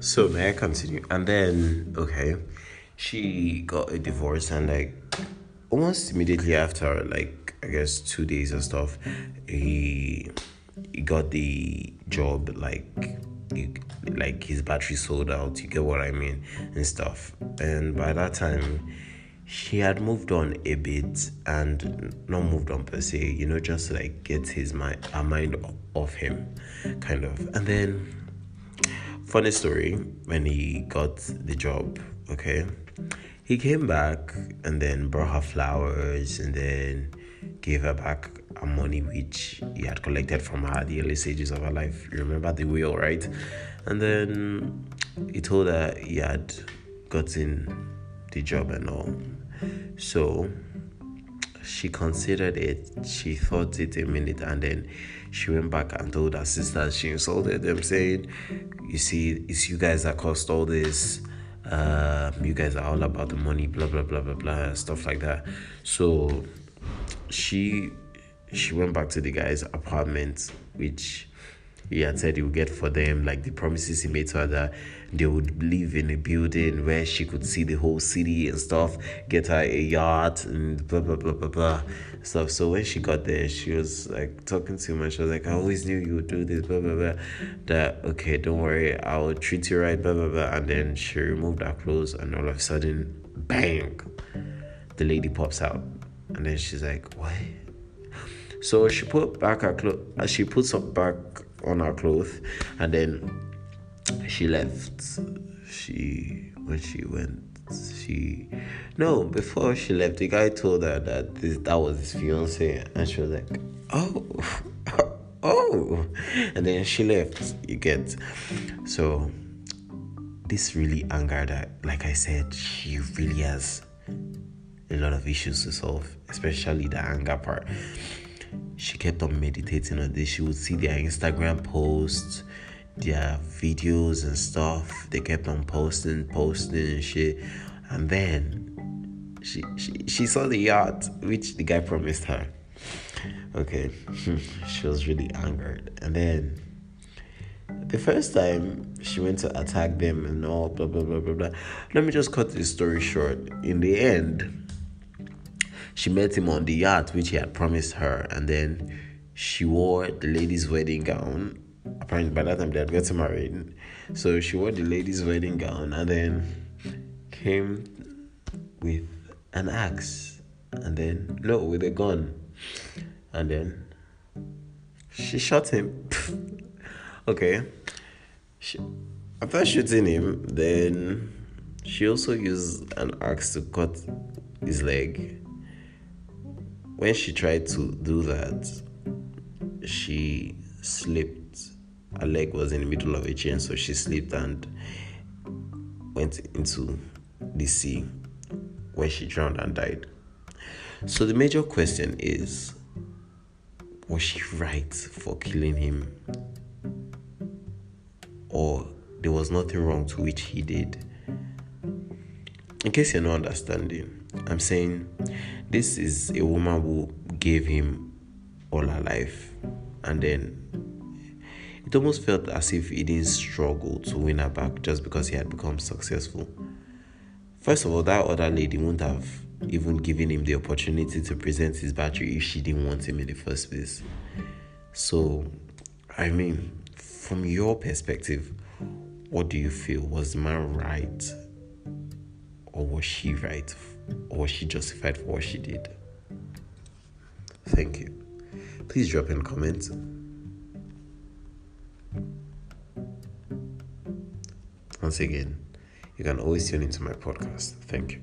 So may I continue? And then okay, she got a divorce and like almost immediately after, like I guess two days and stuff, he he got the job like he, like his battery sold out. You get what I mean and stuff. And by that time, she had moved on a bit and not moved on per se. You know, just like get his mind, her mind off him, kind of. And then funny story when he got the job okay? He came back and then brought her flowers and then gave her back her money which he had collected from her the early stages of her life. You remember the will right? And then he told her he had gotten the job and all. So she considered it she thought it a minute and then she went back and told her sisters she insulted them saying you see it's you guys that caused all this. Uh, you guys are all about the money blah blah blah blah blah stuff like that. So she she went back to the guy's apartment which he had said he would get for them, like the promises he made to her that they would live in a building where she could see the whole city and stuff, get her a yacht and blah blah blah blah blah stuff. So when she got there, she was like talking to him and she was like, I always knew you would do this, blah blah blah. That okay, don't worry, I'll treat you right, blah blah blah. And then she removed her clothes and all of a sudden, bang, the lady pops out. And then she's like, What? So she put back her clothes. She puts up back on her clothes. And then she left. She when she went she no before she left the guy told her that this that was his fiance. And she was like oh oh. And then she left you get. So this really angered her. Like i said she really has a lot of issues to solve especially the anger part she kept on meditating on this. She would see their Instagram posts, their videos and stuff. They kept on posting, posting and shit. And then she she, she saw the yacht which the guy promised her. Okay. she was really angered. And then the first time she went to attack them and all blah blah blah blah blah. Let me just cut this story short. In the end, she met him on the yacht which he had promised her, and then she wore the lady's wedding gown. Apparently, by that time they had gotten married, so she wore the lady's wedding gown, and then came with an axe, and then no, with a gun, and then she shot him. okay, she, after shooting him, then she also used an axe to cut his leg when she tried to do that, she slipped. Her leg was in the middle of a chain, so she slipped and went into the sea where she drowned and died. So the major question is was she right for killing him? Or there was nothing wrong to which he did? In case you're not understanding, I'm saying this is a woman who gave him all her life and then it almost felt as if he didn't struggle to win her back just because he had become successful. First of all, that other lady wouldn't have even given him the opportunity to present his battery if she didn't want him in the first place. So, I mean, from your perspective, what do you feel? Was the man right? Or was she right or she justified for what she did? Thank you. Please drop in comments. Once again, you can always tune into my podcast. Thank you.